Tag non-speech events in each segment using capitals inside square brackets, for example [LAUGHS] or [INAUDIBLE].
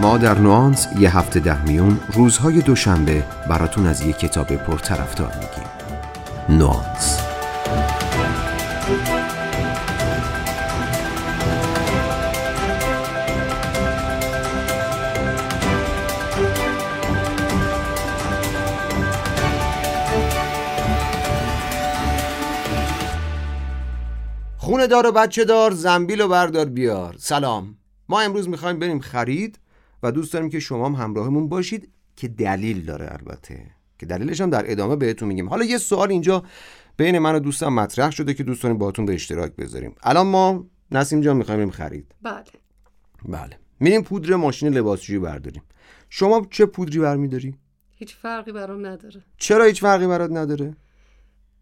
ما در نوانس یه هفته ده میون روزهای دوشنبه براتون از یه کتاب پرطرفدار میگیم. نوانس. خونه دار و بچه دار زنبیل و بردار بیار. سلام. ما امروز می‌خوایم بریم خرید و دوست داریم که شما هم همراهمون باشید که دلیل داره البته. که دلیلش هم در ادامه بهتون میگیم. حالا یه سوال اینجا بین من و دوستم مطرح شده که دوست داریم باهاتون به اشتراک بذاریم. الان ما نسیم جان می‌خوایم بریم خرید. بله. بله. میریم پودر ماشین لباسشویی برداریم. شما چه پودری برمیداری؟ هیچ فرقی برام نداره. چرا هیچ فرقی برات نداره؟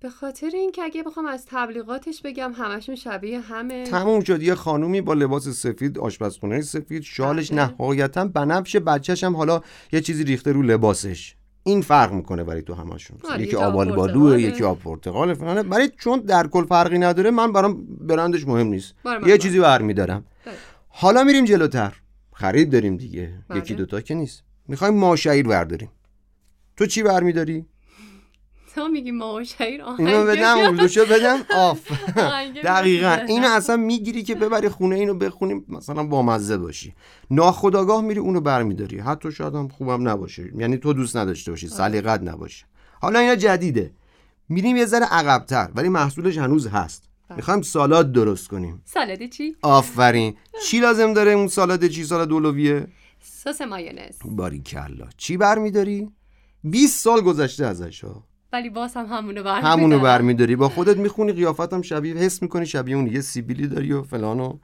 به خاطر اینکه اگه بخوام از تبلیغاتش بگم همشون شبیه همه. تموم شد. یه خانومی با لباس سفید آشپزخونه سفید شالش بله. نهایتا بنفش بچهش هم حالا یه چیزی ریخته رو لباسش. این فرق می‌کنه برای تو همشون آره، یکی یکی آب آبال بالوه. یکی آب پرتقال فلانه برای چون در کل فرقی نداره من برام برندش مهم نیست. بله، یه بله. چیزی برمیدارم. بله. حالا میریم جلوتر. خرید داریم دیگه. بله. یکی دوتا که نیست. می‌خوایم ماشعیر برداریم. تو چی برمیداری؟ تا میگی ما شهیر اینو بدم اردوشو بدم. آف. آهنگ [LAUGHS] دقیقا. اینو اصلا می‌گیری که ببری خونه اینو بخونیم مثلا بامزه باشی. ناخداگاه میری اونو برمیداری. حتی شاید هم خوبم نباشه. یعنی تو دوست نداشته باشی سلیقت نباشه. حالا اینا جدیده. میریم یه ذره عقبتر ولی محصولش هنوز هست. می‌خوایم سالاد درست کنیم. سالاد چی؟ آفرین. چی لازم داره اون سالاد چی؟ سالاد اولویه؟ سس مایونز. باریکلا. چی برمیداری؟ 20 سال گذشته ازش ها. ولی باز هم همونو برمیدارم همونو برمیداری. با خودت می‌خونی قیافت هم شبیه حس می‌کنی شبیه اون یه سیبیلی داری و فلانو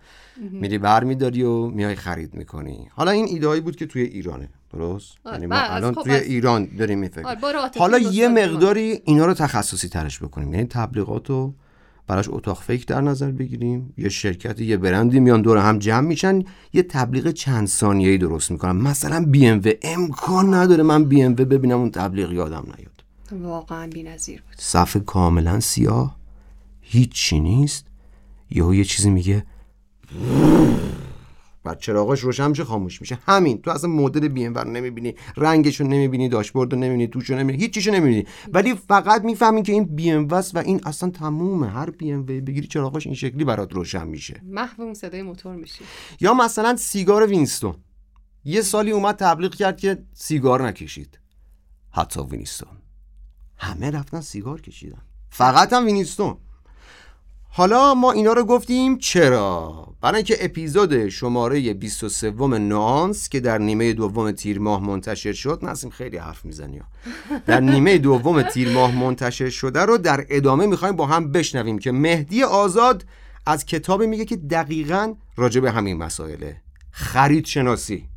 میری برمیداری و میای خرید می‌کنی. حالا این ایدهایی بود که توی ایرانه. درست؟ آره، یعنی ما بس، الان خب، توی. ایران داریم میفکریم آره، حالا یه. مقداری اینا رو تخصصی ترش بکنیم. یعنی تبلیغات رو براش اتاق فکر در نظر بگیریم. یه شرکت یه برندی میان دور هم جمع میشن. یه تبلیغ چند ثانیه‌ای درست می‌کنن. مثلا بی ام امکان نداره من بی ام ببینم اون تبلیغ یادم نیاد. واقعا بی‌نظیر بود. صفحه کاملا سیاه. هیچی نیست. یهو یه چیزی میگه. بعد چراغاش روشن میشه خاموش میشه. همین. تو اصلا مدل بی ام رو نمی‌بینی. رنگشو نمی‌بینی داشبورد رو نمی‌بینی توشو نمی‌بینی هیچیشو نمی‌بینی. ولی فقط می‌فهمی که این بی ام و این اصلا تمومه. هر بی ام بگیری چراغاش این شکلی برات روشن میشه. محو اون صدای موتور میشی. یا مثلا سیگار وینستون. یه سالی اومد تبلیغ کرد که سیگار نکشید. حتی وینستون. همه رفتن سیگار کشیدن. فقط هم وینستون حالا ما اینا رو گفتیم چرا؟ برای اینکه اپیزود شماره 23 نانس که در نیمه دوم تیر ماه منتشر شد نسیم خیلی حرف می‌زنی. در نیمه دوم تیر ماه منتشر شده رو در ادامه می‌خوایم با هم بشنویم که مهدی آزاد از کتابی میگه که دقیقا راجع به همین مسائله. خرید شناسی.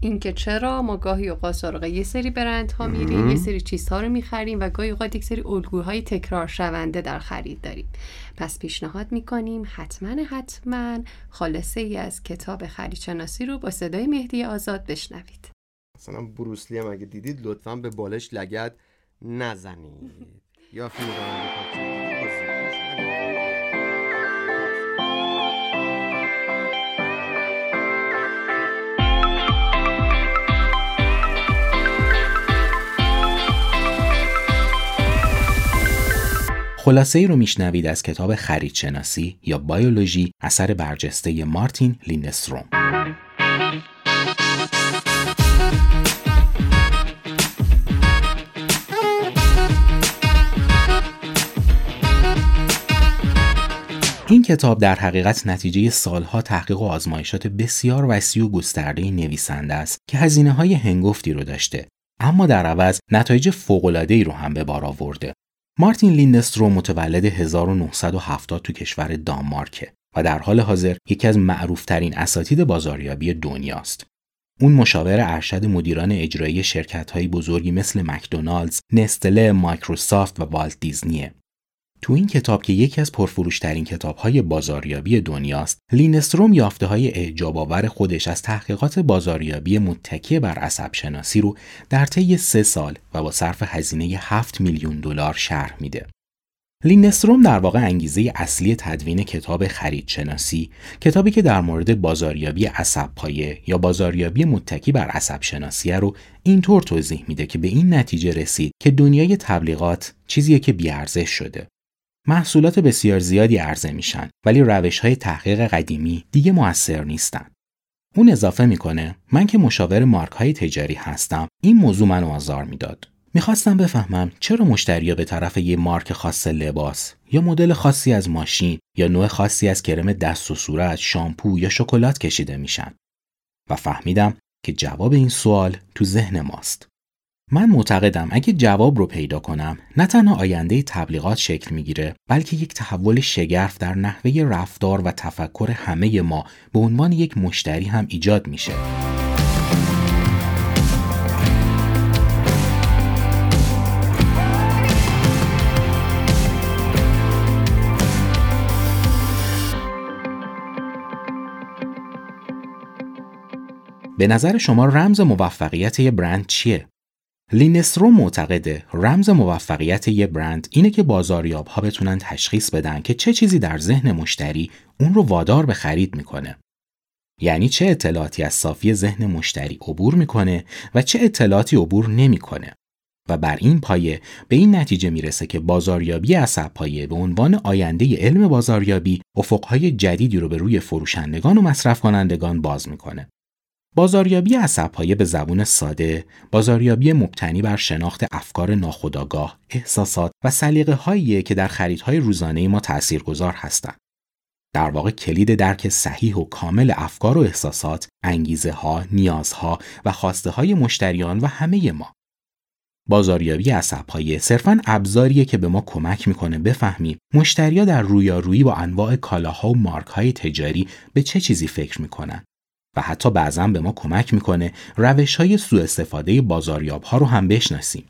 اینکه چرا ما گاهی اوقات سراغ یه سری برند ها میریم یه سری چیزها رو می‌خریم و گاهی اوقات یک سری الگوهای تکرار شونده در خرید داریم. پس پیشنهاد می‌کنیم حتما حتما خلاصه ای از کتاب خرید شناسی رو با صدای مهدی آزاد بشنوید. مثلا بروسلی هم اگه دیدید لطفا به بالش لگد نزنید. یا فیلم خلاصه ای رو میشنوید از کتاب خریدشناسی یا بیولوژی اثر برجسته مارتین لیندستروم این کتاب در حقیقت نتیجه سالها تحقیق و آزمایشات بسیار وسیع و گسترده نویسنده است که هزینه های هنگفتی رو داشته اما در عوض نتایج فوق‌العاده‌ای رو هم به بار آورده. مارتین لیندستروم متولد 1970 تو کشور دانمارکه و در حال حاضر یکی از معروفترین اساتید بازاریابی دنیاست. اون مشاور ارشد مدیران اجرایی شرکت‌های بزرگی مثل مکدونالدز، نستله، مایکروسافت و والت دیزنیه. تو این کتاب که یکی از پرفروشترین کتاب‌های بازاریابی دنیاست، لیندستروم یافته‌های اعجاب‌آور خودش از تحقیقات بازاریابی متکی بر عصب شناسی رو در طی سه سال و با صرف هزینه 7 میلیون دلار شرح میده. لیندستروم در واقع انگیزه اصلی تدوین کتاب خریدشناسی کتابی که در مورد بازاریابی عصب پایه یا بازاریابی متکی بر عصب شناسیه رو اینطور توضیح میده که به این نتیجه رسید که دنیای تبلیغات چیزیه که بیارزش شده محصولات بسیار زیادی عرضه میشن ولی روش های تحقیق قدیمی دیگه موثر نیستن. اون اضافه می‌کنه من که مشاور مارک های تجاری هستم این موضوع منو آزار می‌داد. می‌خواستم بفهمم چرا مشتریا به طرف یه مارک خاص لباس یا مدل خاصی از ماشین یا نوع خاصی از کرم دست و صورت، شامپو یا شکلات کشیده میشن. و فهمیدم که جواب این سوال تو ذهن ماست. من معتقدم اگه جواب رو پیدا کنم نه تنها آینده تبلیغات شکل می‌گیره بلکه یک تحول شگرف در نحوه رفتار و تفکر همه ما به عنوان یک مشتری هم ایجاد میشه. به نظر شما رمز موفقیت یه برند چیه؟ لینسترو معتقده رمز موفقیت یه برند اینه که بازاریاب ها بتونن تشخیص بدن که چه چیزی در ذهن مشتری اون رو وادار به خرید می‌کنه. یعنی چه اطلاعاتی از صافی ذهن مشتری عبور می‌کنه و چه اطلاعاتی عبور نمی‌کنه. و بر این پایه به این نتیجه می‌رسه که بازاریابی عصب پایه به عنوان آینده علم بازاریابی افقهای جدیدی رو به روی فروشندگان و مصرف کنندگان باز می‌کنه. بازاریابی عصبهای به زبون ساده، بازاریابی مبتنی بر شناخت افکار ناخودآگاه، احساسات و سلیقه هایی که در خریدهای روزانه ما تاثیرگذار هستند. در واقع کلید درک صحیح و کامل افکار و احساسات، انگیزه ها، نیازها و خواسته های مشتریان و همه ما. بازاریابی عصبهای صرفاً ابزاریه که به ما کمک می‌کنه بفهمیم مشتریا در رویارویی با انواع کالاها و مارکهای تجاری به چه چیزی فکر می‌کنن و حتی بعضا به ما کمک می‌کنه روش های سوء استفاده بازاریاب ها رو هم بشناسیم.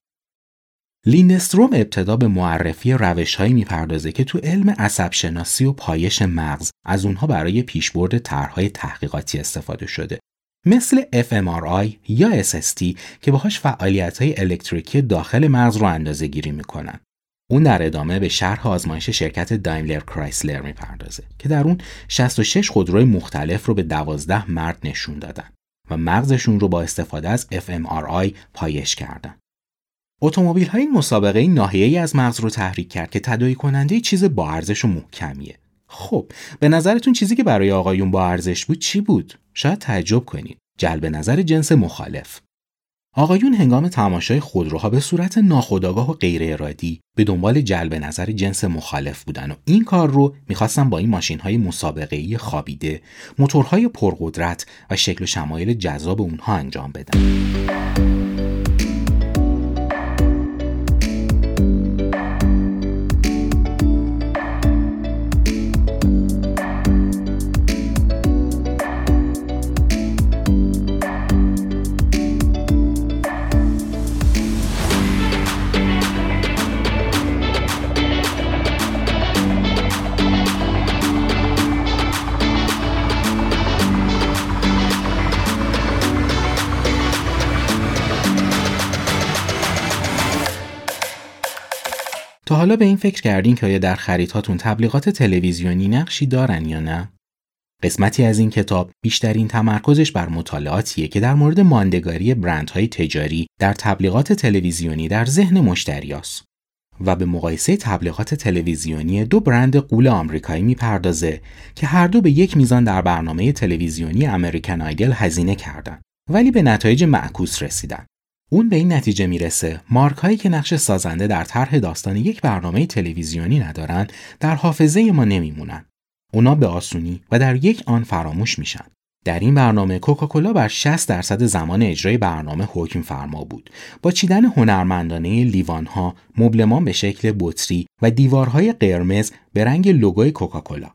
لینستروم ابتدا به معرفی روش هایی می‌پردازه که تو علم عصب شناسی و پایش مغز از اونها برای پیشبرد طرحهای تحقیقاتی استفاده شده مثل fMRI یا SST که باهاش فعالیت های الکتریکی داخل مغز رو اندازه گیری می‌کنن. اون در ادامه به شرح آزمایش شرکت دایملر کرایسلر می‌پردازه که در اون 66 خودروی مختلف رو به 12 مرد نشون دادن و مغزشون رو با استفاده از fMRI پایش کردن. اتومبیل های این مسابقه ناحیه ای از مغز رو تحریک کرد که تداعی کننده چیز با ارزش و محکمیه. خب به نظرتون چیزی که برای آقایون با ارزش بود چی بود؟ شاید تعجب کنید. جلب نظر جنس مخالف. آقایون هنگام تماشای خودروها به صورت ناخودآگاه و غیر ارادی به دنبال جلب نظر جنس مخالف بودن و این کار رو می‌خواستن با این ماشین های مسابقه خوابیده، موتورهای پرقدرت و شکل و شمایل جذاب اونها انجام بدن. حالا به این فکر کردین که آیا در خریدهاتون تبلیغات تلویزیونی نقشی دارن یا نه؟ قسمتی از این کتاب بیشترین تمرکزش بر مطالعاتیه که در مورد ماندگاری برندهای تجاری در تبلیغات تلویزیونی در ذهن مشتریاست و به مقایسه تبلیغات تلویزیونی دو برند قول آمریکایی می‌پردازه که هر دو به یک میزان در برنامه تلویزیونی امریکن آیدل هزینه کردند ولی به نتایج معکوس رسیدن اون به این نتیجه می‌رسه مارک هایی که نقش سازنده در طرح داستان یک برنامه تلویزیونی ندارن در حافظه ما نمیمونن. اونا به آسونی و در یک آن فراموش میشن. در این برنامه کوکاکولا بر 60 درصد زمان اجرای برنامه حکم فرما بود با چیدن هنرمندانه لیوان ها مبلمان به شکل بطری و دیوارهای قرمز به رنگ لوگوی کوکاکولا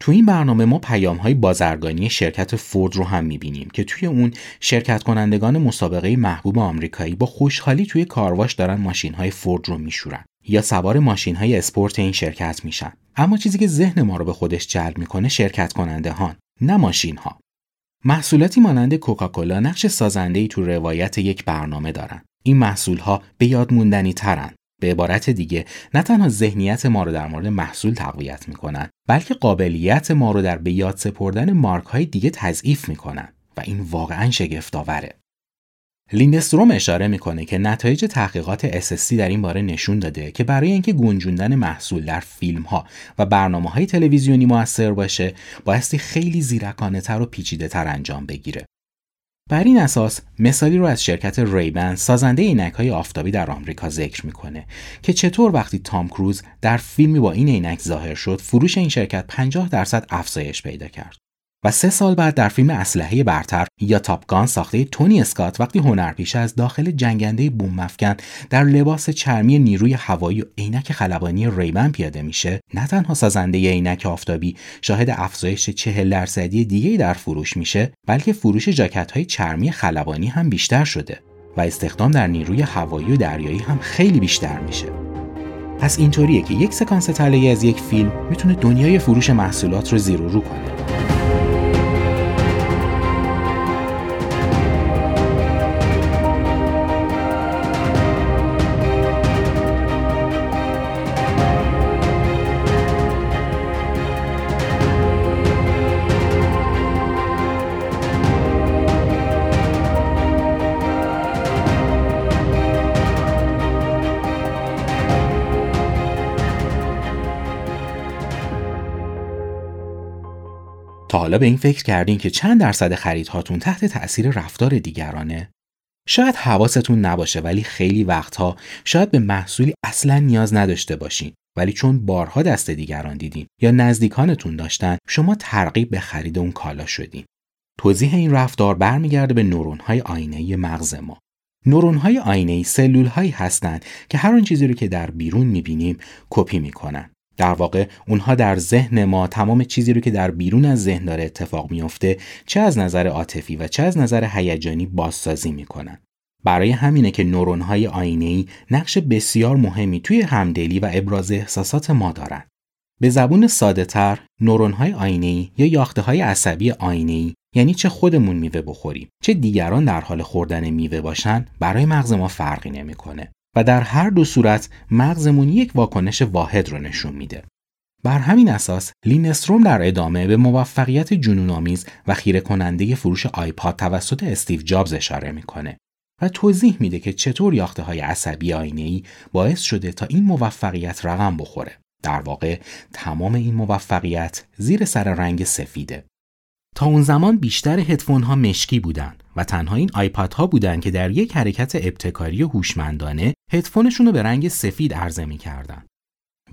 تو این برنامه ما پیام های بازرگانی شرکت فورد رو هم می‌بینیم که توی اون شرکت کنندگان مسابقه محبوب آمریکایی با خوشحالی توی کارواش دارن ماشین های فورد رو میشورن یا سوار ماشین های اسپورت این شرکت میشن. اما چیزی که ذهن ما رو به خودش جلب می‌کنه شرکت کننده هان نه ماشین ها محصولاتی مانند کوکاکولا نقش سازنده ای تو روایت یک برنامه دارن. این محصول ها به یاد موندنی ترن. به عبارت دیگه نه تنها ذهنیت ما رو در مورد محصول تقویت می‌کنن بلکه قابلیت ما رو در به یاد سپردن مارک های دیگه تضعیف می‌کنن و این واقعا شگفتآوره. لیندستروم اشاره می‌کنه که نتایج تحقیقات SSC در این باره نشون داده که برای اینکه گنجوندن محصول در فیلم ها و برنامه های تلویزیونی موثر باشه بایستی خیلی زیرکانه تر و پیچیده تر انجام بگیره. بر این اساس مثالی رو از شرکت ریبن سازنده عینک های آفتابی در آمریکا ذکر می‌کنه که چطور وقتی تام کروز در فیلمی با این عینک ظاهر شد فروش این شرکت 50 درصد افزایش پیدا کرد. و سه سال بعد در فیلم اسلحه برتر یا تاپگان ساخته تونی اسکات وقتی هنرپیشه از داخل جنگنده بوم در لباس چرمی نیروی هوایی و عینک خلبانی ریبن پیاده میشه نه تنها سازنده عینک آفتابی شاهد افزایش چهل درصدی دیگه در فروش میشه بلکه فروش جاکت های چرمی خلبانی هم بیشتر شده و استخدام در نیروی هوایی و دریایی هم خیلی بیشتر میشه. پس اینطوریه که یک سکانس طلایی از یک فیلم می‌تونه دنیای فروش محصولات رو زیر و رو کنه. حالا به این فکر کردین که چند درصد خریدهاتون تحت تأثیر رفتار دیگرانه؟ شاید حواستون نباشه ولی خیلی وقتها شاید به محصولی اصلا نیاز نداشته باشین ولی چون بارها دست دیگران دیدین یا نزدیکانتون داشتن شما ترغیب به خرید اون کالا شدین. توضیح این رفتار برمیگرده به نورون‌های آینه‌ای مغز ما. نورون‌های آینه‌ای سلول‌هایی هستند که هر آن چیزی رو که در بیرون می‌بینیم کپی می‌کنن. در واقع اونها در ذهن ما تمام چیزی رو که در بیرون از ذهن داره اتفاق میفته چه از نظر عاطفی و چه از نظر هیجانی بازسازی می‌کنن برای همینه که نورون‌های آینه‌ای نقش بسیار مهمی توی همدلی و ابراز احساسات ما دارن. به زبون ساده تر، نورون‌های آینه‌ای یا یاخته‌های عصبی آینه‌ای یعنی چه خودمون میوه بخوریم، چه دیگران در حال خوردن میوه باشن، برای مغز ما فرقی نمی‌کنه. و در هر دو صورت مغزمون یک واکنش واحد رو نشون میده. بر همین اساس لیندستروم در ادامه به موفقیت جنون‌آمیز و خیره کننده فروش آیپاد توسط استیو جابز اشاره می‌کنه و توضیح میده که چطور یاخته های عصبی آینه ای باعث شده تا این موفقیت رقم بخوره. در واقع تمام این موفقیت زیر سر رنگ سفیده. تا اون زمان بیشتر هدفون ها مشکی بودند و تنها این آیپاد ها بودن که در یک حرکت ابتکاری هوشمندانه هدفونشون رو به رنگ سفید عرضه می‌کردن.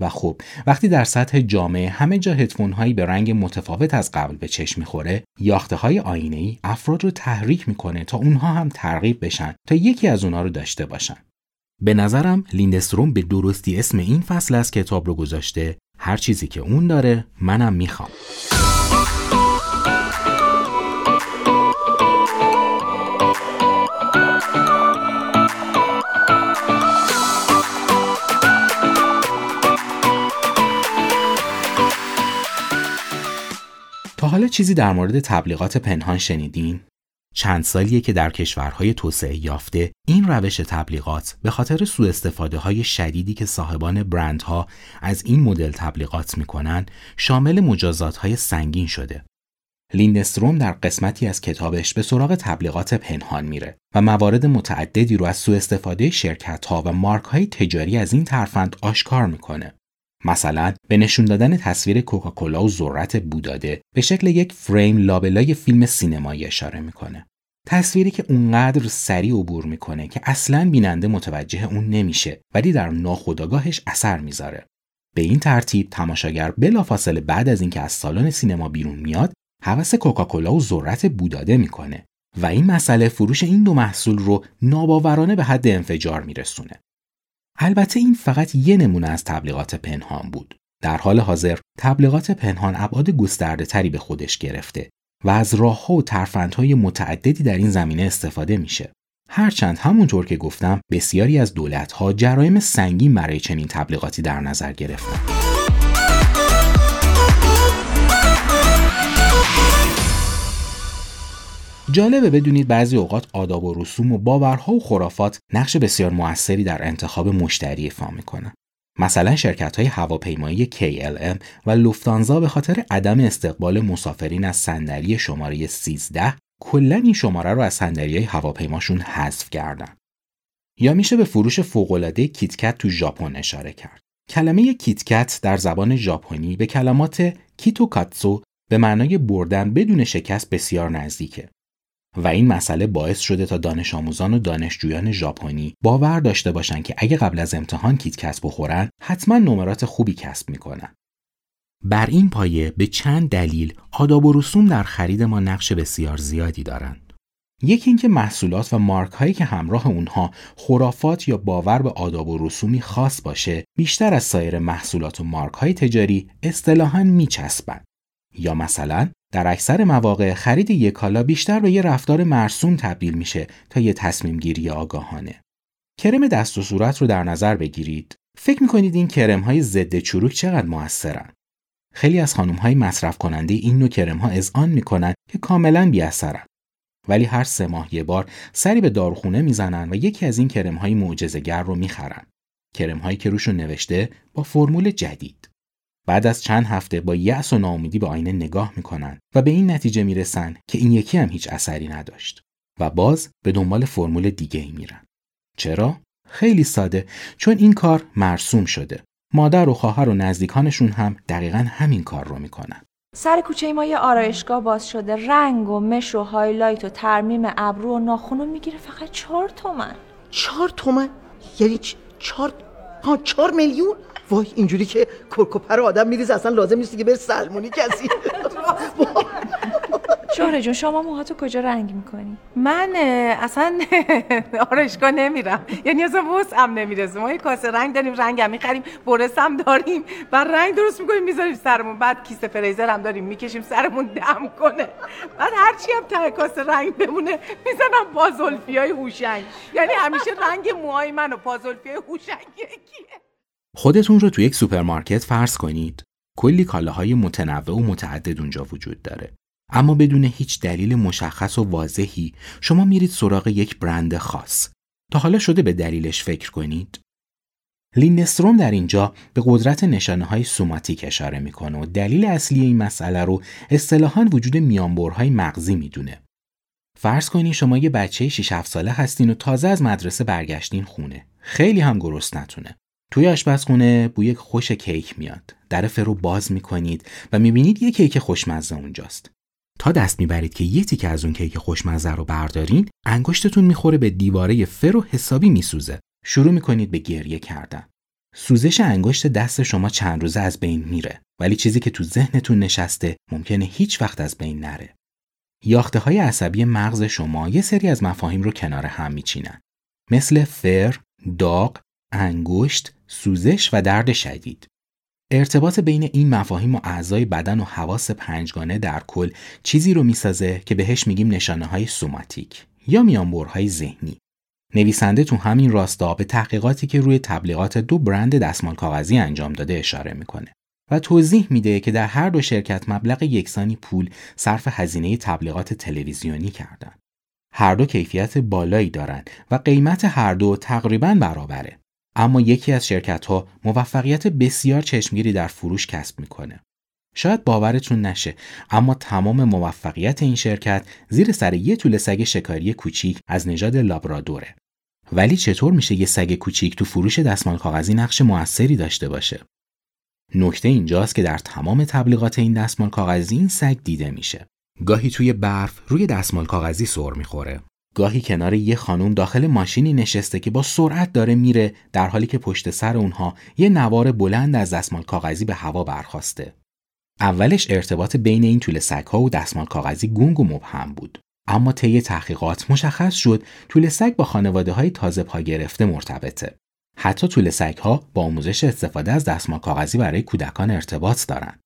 و خب وقتی در سطح جامعه همه جا هدفون هایی به رنگ متفاوت از قبل به چشم می‌خوره یاخته های آینه ای افراد رو تحریک می‌کنه تا اونها هم ترغیب بشن تا یکی از اونها رو داشته باشن به نظرم لیندستروم به درستی اسم این فصل از کتاب رو گذاشته هر چیزی که اون داره منم می‌خوام چیزی در مورد تبلیغات پنهان شنیدین؟ چند سالیه که در کشورهای توسعه یافته این روش تبلیغات به خاطر سوء استفاده های شدیدی که صاحبان برندها از این مدل تبلیغات می‌کنن شامل مجازات های سنگین شده. لیندستروم در قسمتی از کتابش به سراغ تبلیغات پنهان میره و موارد متعددی رو از سوء استفاده شرکت ها و مارک های تجاری از این ترفند آشکار می‌کنه. مثلا به نشون دادن تصویر کوکاکولا و ذرت بوداده به شکل یک فریم لابلای فیلم سینمایی اشاره می‌کنه. تصویری که اونقدر سریع عبور می‌کنه که اصلا بیننده متوجه اون نمیشه ولی در ناخودآگاهش اثر می‌ذاره. به این ترتیب تماشاگر بلافاصله بعد از اینکه از سالن سینما بیرون میاد هوس کوکاکولا و ذرت بوداده می‌کنه و این مسئله فروش این دو محصول رو ناباورانه به حد انفجار میرسونه. البته این فقط یه نمونه از تبلیغات پنهان بود. در حال حاضر تبلیغات پنهان ابعاد گسترده تری به خودش گرفته و از راهها و ترفندهای متعددی در این زمینه استفاده میشه. هرچند همونطور که گفتم بسیاری از دولتها جرایم سنگین برای چنین تبلیغاتی در نظر گرفتن. جالبه بدونید بعضی اوقات آداب و رسوم و باورها و خرافات نقش بسیار موثری در انتخاب مشتری ایفا می‌کنن. مثلا شرکت های هواپیمایی KLM و لوفتانزا به خاطر عدم استقبال مسافرین از صندلی شماره 13 کلا این شماره رو از صندلی هواپیماشون حذف کردن. یا میشه به فروش فوق‌العاده کیتکت تو ژاپن اشاره کرد. کلمه کیتکت در زبان ژاپنی به کلمات きっと勝つ به معنای بردن بدون شکست بسیار نزدیکه. و این مسئله باعث شده تا دانش آموزان و دانشجویان ژاپنی باور داشته باشند که اگه قبل از امتحان کیت کت بخورن حتما نمرات خوبی کسب می‌کنن. بر این پایه به چند دلیل آداب و رسوم در خرید ما نقش بسیار زیادی دارند. یکی اینکه محصولات و مارک هایی که همراه اونها خرافات یا باور به آداب و رسومی خاص باشه بیشتر از سایر محصولات و مارک های تجاری اصطلاحاً میچسبند. یا مثلا در اکثر مواقع خرید یک کالا بیشتر به یه رفتار مرسوم تبدیل میشه تا یه تصمیم گیری آگاهانه. کرم دست و صورت رو در نظر بگیرید. فکر می‌کنید این کرم های ضد چروک چقدر موثرن؟ خیلی از خانم های مصرف کننده این نوع کرم ها اذعان می‌کنن که کاملا بی ولی هر سه ماه یه بار سری به داروخونه می‌زنن و یکی از این کرم های معجزه‌گر رو می‌خرن. کرم هایی که روشون نوشته با فرمول جدید. بعد از چند هفته با یأس و ناامیدی به آینه نگاه می‌کنن و به این نتیجه می‌رسن که این یکی هم هیچ اثری نداشت و باز به دنبال فرمول دیگه ای میرن. چرا؟ خیلی ساده چون این کار مرسوم شده. مادر و خواهر و نزدیکانشون هم دقیقا همین کار رو می‌کنن. سر کوچه ما یه آرایشگاه باز شده رنگ و مش و هایلایت و ترمیم ابرو و ناخونو می‌گیره فقط چهار تومن چهار تومن؟ یعنی چهار ها چهار میلیون وای اینجوری که کرک و پر آدم میریزه اصلا لازم نیست که بره سلمونی کسی. شهره جون شما موهاتو کجا رنگ می‌کنی؟ من اصلا [LAUGHS] آرایشگاه نمیرم. یعنی اصلا هم نمی‌رسه. ما یه کاسه رنگ داریم رنگ هم می‌خریم برسم داریم. و رنگ درست می‌کنیم می‌ذاریم سرمون. بعد کیسه فریزر هم داریم می‌کشیم سرمون دم کنه. بعد هرچی هم ته کاسه رنگ بمونه می‌زنم پازولفی های هوشنگ. یعنی همیشه رنگ موهای من و پازولفی های هوشنگ یکیه. خودتون رو تو یک سوپرمارکت فرض کنید. کلی کالاهای متنوع و متعدد اونجا وجود داره. اما بدون هیچ دلیل مشخص و واضحی شما میرید سراغ یک برند خاص. تا حالا شده به دلیلش فکر کنید؟ لینستروم در اینجا به قدرت نشانه های سوماتیک اشاره می‌کنه و دلیل اصلی این مسئله رو اصطلاحا وجود میانبرهای مغزی می‌دونه. فرض کنید شما یه بچه 6 7 ساله هستین و تازه از مدرسه برگشتین خونه. خیلی هم نتونه. توی آشپزخونه بوی خوش کیک میاد. در فرو باز می‌کنید و می‌بینید یه کیک خوشمزه اونجاست. تا دست می‌برید که یه تیکه از اون کیک خوشمزه رو بردارین، انگشتتون می‌خوره به دیواره فرو حسابی میسوزه. شروع می‌کنید به گریه کردن. سوزش انگشت دست شما چند روزه از بین میره ولی چیزی که تو ذهنتون نشسته ممکنه هیچ وقت از بین نره. یاخته های عصبی مغز شما یه سری از مفاهیم رو کنار هم میچینن. مثل فر، داغ، انگشت، سوزش و درد شدید. ارتباط بین این مفاهیم و اعضای بدن و حواس پنجگانه در کل چیزی رو می‌سازه که بهش میگیم نشانه های سوماتیک یا میانبرهای ذهنی. نویسنده تو همین راستا به تحقیقاتی که روی تبلیغات دو برند دستمال کاغذی انجام داده اشاره می‌کنه و توضیح میده که در هر دو شرکت مبلغ یکسانی پول صرف هزینه تبلیغات تلویزیونی کردن. هر دو کیفیت بالایی دارند و قیمت هر دو تقریبا برابره. اما یکی از شرکت ها موفقیت بسیار چشمگیری در فروش کسب می‌کنه. شاید باورتون نشه اما تمام موفقیت این شرکت زیر سر یه طول سگ شکاری کوچیک از نژاد لابرادوره. ولی چطور میشه یه سگ کوچیک تو فروش دستمال کاغذی نقش موثری داشته باشه؟ نکته اینجاست که در تمام تبلیغات این دستمال کاغذی این سگ دیده میشه. گاهی توی برف روی دستمال کاغذی سر می‌خوره. گاهی کنار یه خانوم داخل ماشینی نشسته که با سرعت داره میره در حالی که پشت سر اونها یه نوار بلند از دستمال کاغذی به هوا برخواسته. اولش ارتباط بین این طول سگها و دستمال کاغذی گنگ و مبهم بود. اما طی تحقیقات مشخص شد طول سگ با خانواده های تازه پا گرفته مرتبطه. حتی طول سگها با آموزش استفاده از دستمال کاغذی برای کودکان ارتباط دارند.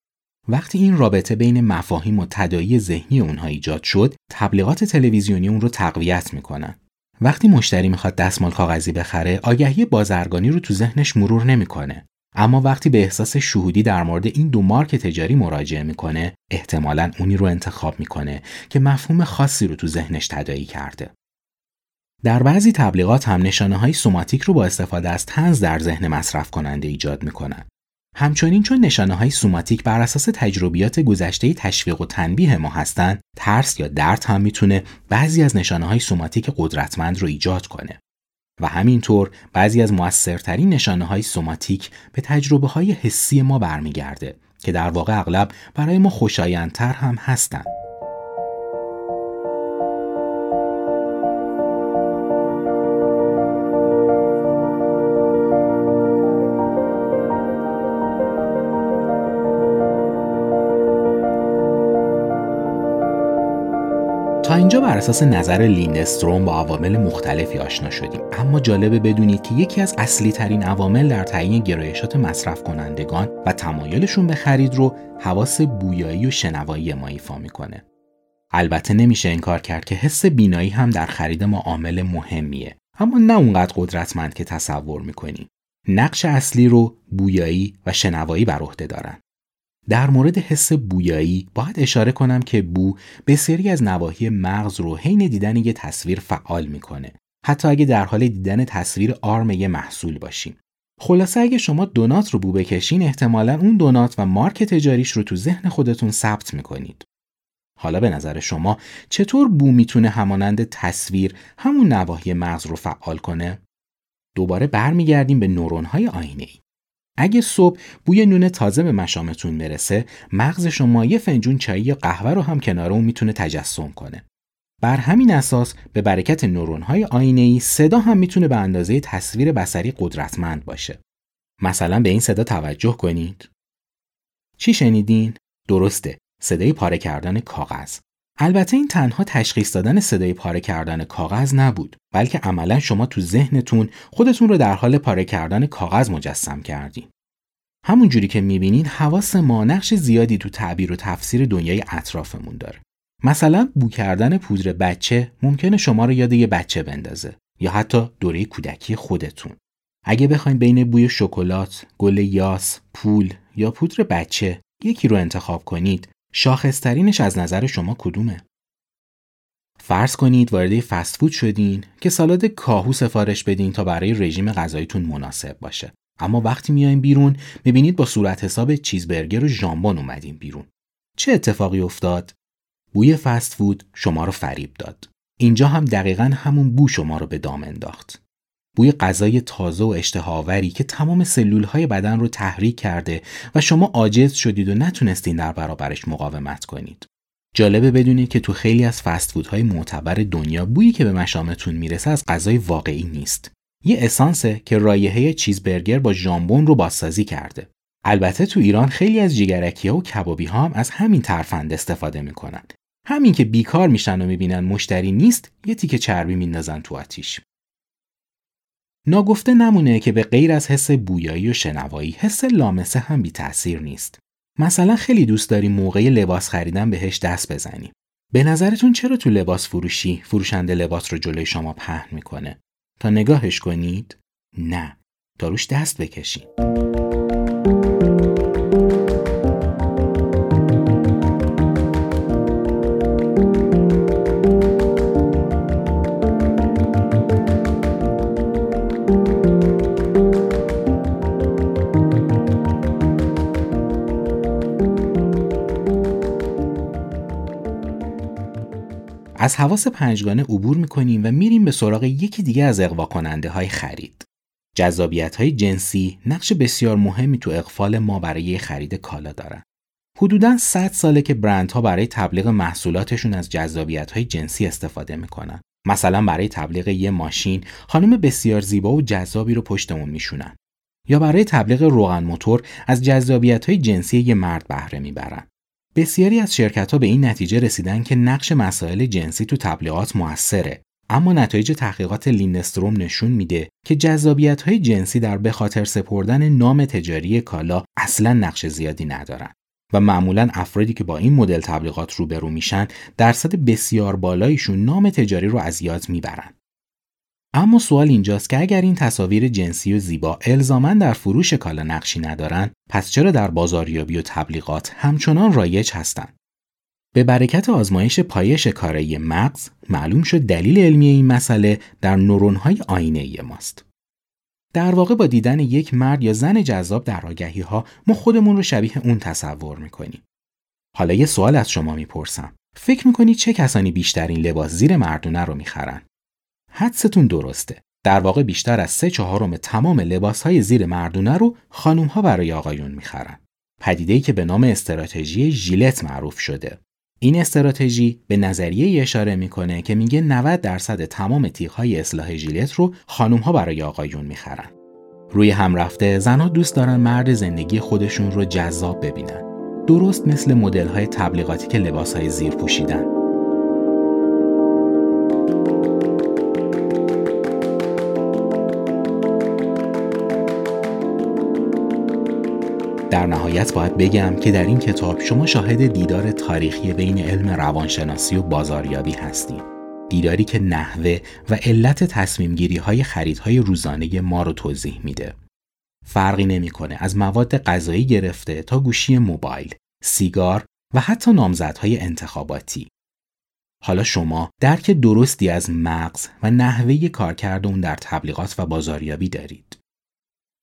وقتی این رابطه بین مفاهیم و تدایی ذهنی اونها ایجاد شد، تبلیغات تلویزیونی اون رو تقویت می‌کنن. وقتی مشتری می‌خواد دستمال کاغذی بخره، آگهی بازرگانی رو تو ذهنش مرور نمی‌کنه. اما وقتی به احساس شهودی در مورد این دو مارک تجاری مراجعه می‌کنه احتمالا اونی رو انتخاب می‌کنه که مفهوم خاصی رو تو ذهنش تدایی کرده در بعضی تبلیغات هم نشانه های سوماتیک رو با استفاده از تنز در ذهن مصرف کننده ایجاد می‌کنن همچنین چون نشانه های سوماتیک بر اساس تجربیات گذشته تشویق و تنبیه ما هستند ترس یا درد هم می‌تونه بعضی از نشانه های سوماتیک قدرتمند رو ایجاد کنه و همینطور بعضی از موثرترین نشانه های سوماتیک به تجربه های حسی ما برمیگرده که در واقع اغلب برای ما خوشایندتر هم هستند. اینجا بر اساس نظر لیندستروم با عوامل مختلفی آشنا شدیم. اما جالبه بدونید که یکی از اصلی ترین عوامل در تعیین گرایشات مصرف کنندگان و تمایلشون به خرید رو حواس بویایی و شنوایی ما ایفا می‌کنه. البته نمیشه انکار کرد که حس بینایی هم در خرید ما عامل مهمیه. اما نه اونقدر قدرتمند که تصور می‌کنیم. نقش اصلی رو بویایی و شنوایی بر عهده دارن. در مورد حس بویایی باید اشاره کنم که بو بسیاری از نواحی مغز رو حین دیدن یه تصویر فعال می‌کنه حتی اگه در حال دیدن تصویر آرم یه محصول باشیم خلاصه اگه شما دونات رو بو بکشین احتمالا اون دونات و مارک تجاریش رو تو ذهن خودتون ثبت می‌کنید حالا به نظر شما چطور بو می‌تونه همانند تصویر همون نواحی مغز رو فعال کنه؟ دوباره برمیگردیم به نورون های آینه ای. اگه صبح بوی نون تازه به مشامتون برسه مغز شما یه فنجون چای یا قهوه رو هم کنار اون می‌تونه تجسم کنه. بر همین اساس به برکت نورون‌های ای صدا هم می‌تونه به اندازه تصویر بسری قدرتمند باشه. مثلا به این صدا توجه کنید. چی شنیدین؟ درسته. صدای پاره کردن کاغذ. البته این تنها تشخیص دادن صدای پاره کردن کاغذ نبود بلکه عملا شما تو ذهنتون خودتون رو در حال پاره کردن کاغذ مجسم کردین. همون جوری که می‌بینین حواس ما نقش زیادی تو تعبیر و تفسیر دنیای اطرافمون داره. مثلا بو کردن پودر بچه ممکنه شما رو یاد یه بچه بندازه یا حتی دوره کودکی خودتون. اگه بخواین بین بوی شکلات، گل یاس، پول یا پودر بچه یکی رو انتخاب کنید شاخصترینش از نظر شما کدومه؟ فرض کنید وارد فست فود شدین که سالاد کاهو سفارش بدین تا برای رژیم غذاییتون مناسب باشه. اما وقتی میایم بیرون می‌بینید با صورت حساب چیزبرگر و ژامبون اومدین بیرون. چه اتفاقی افتاد؟ بوی فست فود شما رو فریب داد. اینجا هم دقیقا همون بو شما رو به دام انداخت. بوی غذای تازه و اشتهاوری که تمام سلول های بدن رو تحریک کرده و شما عاجز شدید و نتونستین در برابرش مقاومت کنید. جالبه بدونید که تو خیلی از فست های معتبر دنیا بویی که به مشامتون می‌رسه از غذای واقعی نیست. یه اسانسه که رایحه چیزبرگر با ژامبون رو بازسازی کرده. البته تو ایران خیلی از جیگرکی ها و کبابی ها هم از همین ترفند استفاده می‌کنن. همین که بیکار میشن و می‌بینن مشتری نیست، یه تیکه چربی میندازن تو آتیش. ناگفته نمونه که به غیر از حس بویایی و شنوایی حس لامسه هم بی تأثیر نیست. مثلا خیلی دوست داریم موقع لباس خریدن بهش دست بزنیم. به نظرتون چرا تو لباس فروشی فروشنده لباس رو جلوی شما پهن می‌کنه؟ تا نگاهش کنید؟ نه. تا روش دست بکشید. از حواس پنجگانه عبور می‌کنیم و میریم به سراغ یکی دیگه از اقوا کننده های خرید. جذابیت های جنسی نقش بسیار مهمی تو اقفال ما برای خرید کالا دارن. حدوداً 100 ساله که برندها برای تبلیغ محصولاتشون از جذابیت های جنسی استفاده می‌کنن. مثلا برای تبلیغ یه ماشین خانم بسیار زیبا و جذابی رو پشتمون میشونن. یا برای تبلیغ روغن موتور از جذابیت های جنسی یه مرد بهره می‌برن. بسیاری از شرکت ها به این نتیجه رسیدن که نقش مسائل جنسی تو تبلیغات موثره. اما نتایج تحقیقات لیندستروم نشون میده که جذابیت های جنسی در به خاطر سپردن نام تجاری کالا اصلا نقش زیادی ندارن. و معمولا افرادی که با این مدل تبلیغات روبرو میشن درصد بسیار بالایشون نام تجاری رو از یاد می‌برن. اما سوال اینجاست که اگر این تصاویر جنسی و زیبا الزامن در فروش کالا نقشی ندارن پس چرا در بازاریابی و تبلیغات همچنان رایج هستند به برکت آزمایش پایش کاره مغز معلوم شد دلیل علمی این مسئله در نورون‌های آینه ماست. در واقع با دیدن یک مرد یا زن جذاب در آگهی ها ما خودمون رو شبیه اون تصور می‌کنیم. حالا یه سوال از شما می‌پرسم. فکر می‌کنید چه کسانی بیشترین لباس زیر مردونه رو می‌خرن؟ حدستون درسته. در واقع بیشتر از سه چهارم تمام لباس های زیر مردونه رو خانوم ها برای آقایون می‌خرن. پدیده که به نام استراتژی ژیلت معروف شده. این استراتژی به نظریه اشاره می‌کنه که میگه 90 درصد تمام های اصلاح ژیلت رو خانوم ها برای آقایون می‌خرن. روی هم رفته زنها دوست دارن مرد زندگی خودشون رو جذاب ببینن. درست مثل مدل های تبلیغاتی که لباس های زیر پوشیدن. در نهایت باید بگم که در این کتاب شما شاهد دیدار تاریخی بین علم روانشناسی و بازاریابی هستید. دیداری که نحوه و علت تصمیم گیری های خریدهای روزانه ما رو توضیح میده. فرقی نمی‌کنه از مواد غذایی گرفته تا گوشی موبایل، سیگار و حتی نامزدهای انتخاباتی. حالا شما درک درستی از مغز و نحوه کارکرد اون در تبلیغات و بازاریابی دارید.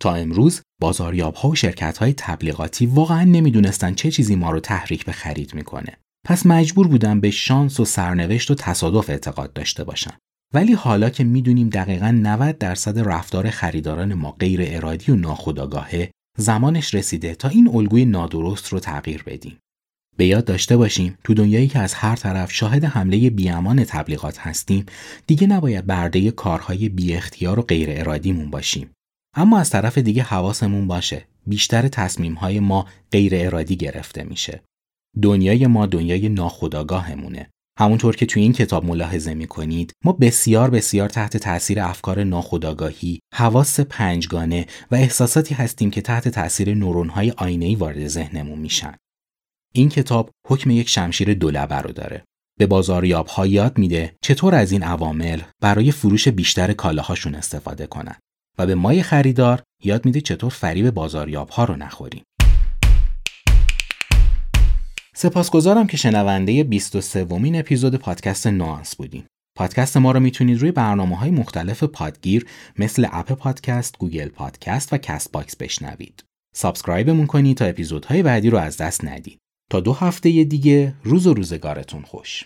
تا امروز بازاریاب ها و شرکت های تبلیغاتی واقعا نمی‌دونستن چه چیزی ما رو تحریک به خرید می‌کنه. پس مجبور بودن به شانس و سرنوشت و تصادف اعتقاد داشته باشن. ولی حالا که می‌دونیم دقیقا 90 درصد رفتار خریداران ما غیر ارادی و ناخودآگاهه زمانش رسیده تا این الگوی نادرست رو تغییر بدیم. به یاد داشته باشیم تو دنیایی که از هر طرف شاهد حمله بیامان تبلیغات هستیم دیگه نباید برده کارهای بی اختیار و غیر ارادیمون باشیم. اما از طرف دیگه حواسمون باشه بیشتر تصمیم های ما غیر ارادی گرفته میشه دنیای ما دنیای ناخودآگاهمونه همونطور که توی این کتاب ملاحظه می‌کنید ما بسیار بسیار تحت تاثیر افکار ناخودآگاهی، حواس پنجگانه و احساساتی هستیم که تحت تاثیر نورون‌های آینه‌ای وارد ذهنمون میشن. این کتاب حکم یک شمشیر دولبه رو داره. به بازاریاب ها یاد میده چطور از این عوامل برای فروش بیشتر کالاهاشون استفاده کنن. و به مای خریدار یاد میده چطور فریب بازاریاب ها رو نخوریم. سپاسگزارم که شنونده 23 ومین اپیزود پادکست نوانس بودین. پادکست ما رو می‌تونید روی برنامه های مختلف پادگیر مثل اپل پادکست، گوگل پادکست و کست باکس بشنوید. subscribe مون کنید تا اپیزودهای بعدی رو از دست ندید. تا دو هفته دیگه روز و روزگارتون خوش.